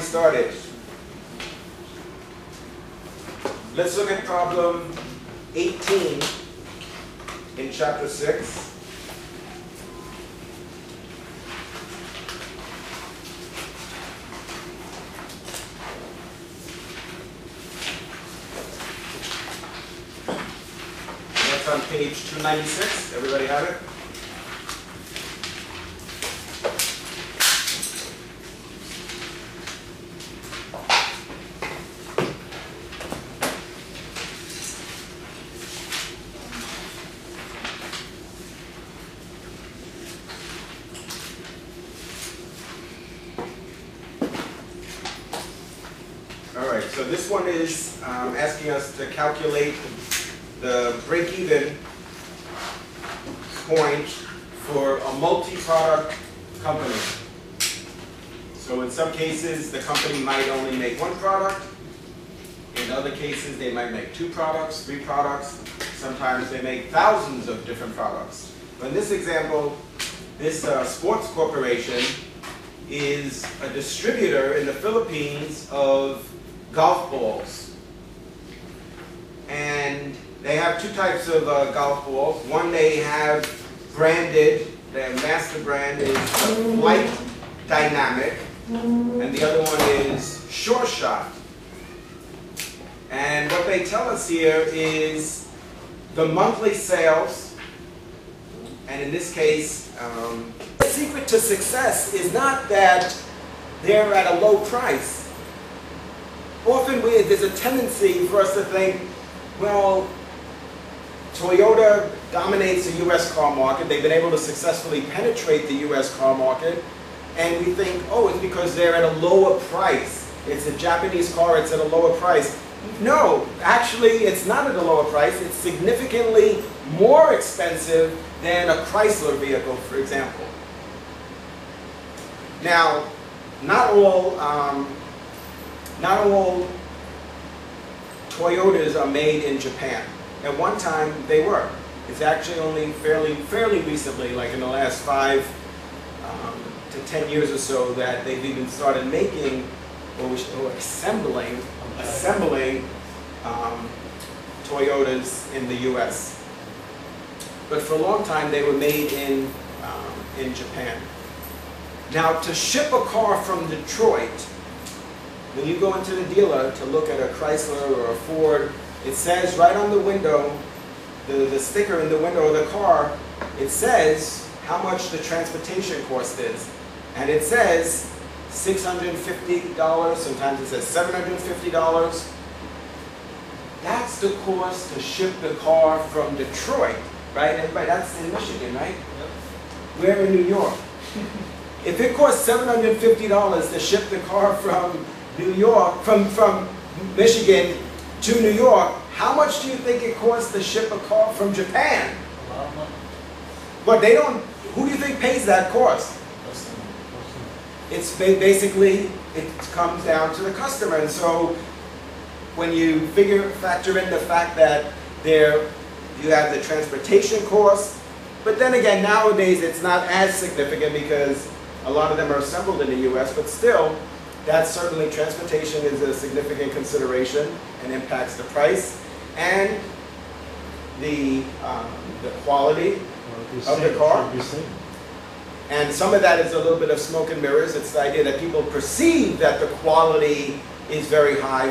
started. Let's look at problem 18 in chapter 6. That's on page 296. Everybody have it? All right, so this one is um, asking us to calculate the break-even point for a multi-product company. So in some cases, the company might only make one product. In other cases, they might make two products, three products. Sometimes they make thousands of different products. But in this example, this uh, sports corporation is a distributor in the Philippines of golf balls. And they have two types of uh, golf balls. One they have branded, their master brand is Flight Dynamic, and the other one is Sure Shot. And what they tell us here is the monthly sales, and in this case, um, the secret to success is not that they're at a low price. Often we, there's a tendency for us to think, well, Toyota dominates the US car market. They've been able to successfully penetrate the US car market. And we think, oh, it's because they're at a lower price. It's a Japanese car, it's at a lower price. No, actually, it's not at a lower price. It's significantly more expensive than a Chrysler vehicle, for example. Now, not all, um, not all Toyotas are made in Japan. At one time, they were. It's actually only fairly, fairly recently, like in the last five um, to ten years or so, that they've even started making or, or assembling, assembling um, Toyotas in the U.S. But for a long time, they were made in um, in Japan. Now, to ship a car from Detroit, when you go into the dealer to look at a Chrysler or a Ford, it says right on the window, the, the sticker in the window of the car, it says how much the transportation cost is. And it says $650, sometimes it says $750. That's the cost to ship the car from Detroit, right? Everybody, that's in Michigan, right? We're in New York. If it costs $750 to ship the car from New York, from, from Michigan to New York, how much do you think it costs to ship a car from Japan? A lot of money. But they don't, who do you think pays that cost? Customer. It's basically, it comes down to the customer. And so when you figure, factor in the fact that there, you have the transportation cost, but then again, nowadays it's not as significant because a lot of them are assembled in the US, but still, that's certainly, transportation is a significant consideration and impacts the price and the, um, the quality Well, Of the car? it'd be safe. And some of that is a little bit of smoke and mirrors. It's the idea that people perceive that the quality is very high